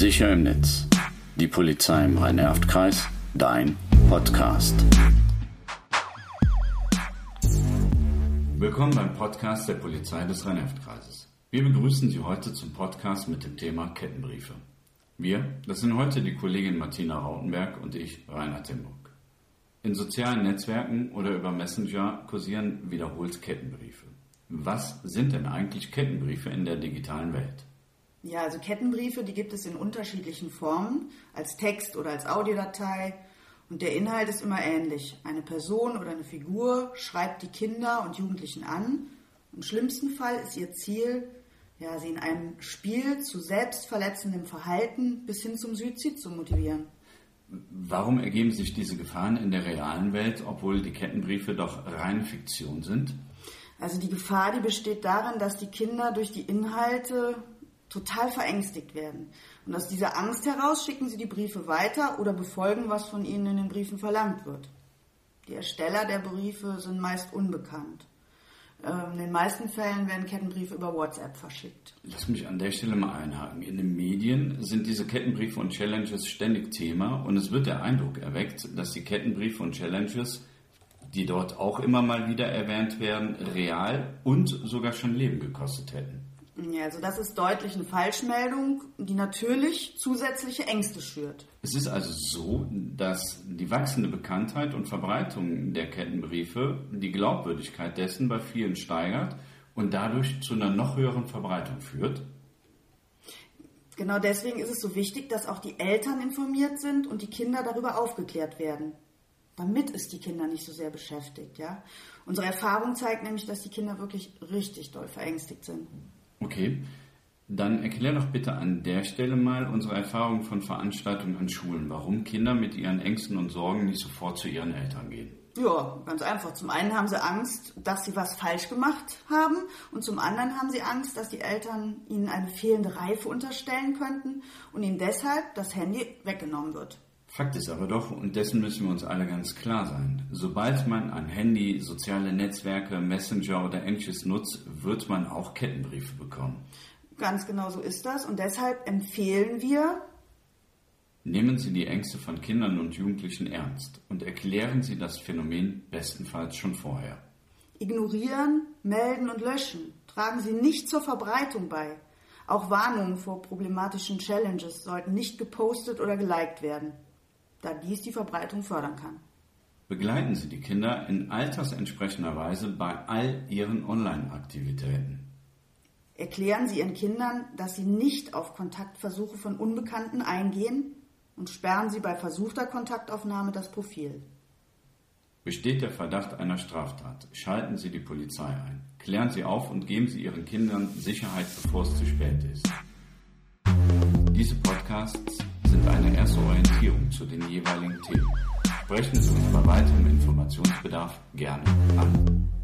Sicher im Netz. Die Polizei im Rhein-Erft-Kreis. Dein Podcast. Willkommen beim Podcast der Polizei des Rhein-Erft-Kreises. Wir begrüßen Sie heute zum Podcast mit dem Thema Kettenbriefe. Wir, das sind heute die Kollegin Martina Rautenberg und ich, Rainer Timburg. In sozialen Netzwerken oder über Messenger kursieren wiederholt Kettenbriefe. Was sind denn eigentlich Kettenbriefe in der digitalen Welt? Ja, also Kettenbriefe, die gibt es in unterschiedlichen Formen, als Text oder als Audiodatei. Und der Inhalt ist immer ähnlich. Eine Person oder eine Figur schreibt die Kinder und Jugendlichen an. Im schlimmsten Fall ist ihr Ziel, ja, sie in einem Spiel zu selbstverletzendem Verhalten bis hin zum Suizid zu motivieren. Warum ergeben sich diese Gefahren in der realen Welt, obwohl die Kettenbriefe doch reine Fiktion sind? Also die Gefahr, die besteht darin, dass die Kinder durch die Inhalte total verängstigt werden. Und aus dieser Angst heraus schicken sie die Briefe weiter oder befolgen, was von ihnen in den Briefen verlangt wird. Die Ersteller der Briefe sind meist unbekannt. Ähm, in den meisten Fällen werden Kettenbriefe über WhatsApp verschickt. Lass mich an der Stelle mal einhaken. In den Medien sind diese Kettenbriefe und Challenges ständig Thema und es wird der Eindruck erweckt, dass die Kettenbriefe und Challenges, die dort auch immer mal wieder erwähnt werden, real und sogar schon Leben gekostet hätten. Ja, also das ist deutlich eine Falschmeldung, die natürlich zusätzliche Ängste schürt. Es ist also so, dass die wachsende Bekanntheit und Verbreitung der Kettenbriefe die Glaubwürdigkeit dessen bei vielen steigert und dadurch zu einer noch höheren Verbreitung führt. Genau deswegen ist es so wichtig, dass auch die Eltern informiert sind und die Kinder darüber aufgeklärt werden. Damit es die Kinder nicht so sehr beschäftigt, ja. Unsere Erfahrung zeigt nämlich, dass die Kinder wirklich richtig doll verängstigt sind. Okay. Dann erklär doch bitte an der Stelle mal unsere Erfahrungen von Veranstaltungen an Schulen, warum Kinder mit ihren Ängsten und Sorgen nicht sofort zu ihren Eltern gehen. Ja, ganz einfach. Zum einen haben sie Angst, dass sie was falsch gemacht haben und zum anderen haben sie Angst, dass die Eltern ihnen eine fehlende Reife unterstellen könnten und ihnen deshalb das Handy weggenommen wird. Fakt ist aber doch, und dessen müssen wir uns alle ganz klar sein, sobald man ein Handy, soziale Netzwerke, Messenger oder ähnliches nutzt, wird man auch Kettenbriefe bekommen. Ganz genau so ist das und deshalb empfehlen wir, Nehmen Sie die Ängste von Kindern und Jugendlichen ernst und erklären Sie das Phänomen bestenfalls schon vorher. Ignorieren, melden und löschen tragen Sie nicht zur Verbreitung bei. Auch Warnungen vor problematischen Challenges sollten nicht gepostet oder geliked werden da dies die Verbreitung fördern kann. Begleiten Sie die Kinder in altersentsprechender Weise bei all ihren Online-Aktivitäten. Erklären Sie Ihren Kindern, dass Sie nicht auf Kontaktversuche von Unbekannten eingehen und sperren Sie bei versuchter Kontaktaufnahme das Profil. Besteht der Verdacht einer Straftat, schalten Sie die Polizei ein. Klären Sie auf und geben Sie Ihren Kindern Sicherheit, bevor es zu spät ist. Diese Podcasts sind eine erste Orientierung zu den jeweiligen Themen. Sprechen Sie uns bei weiterem Informationsbedarf gerne an.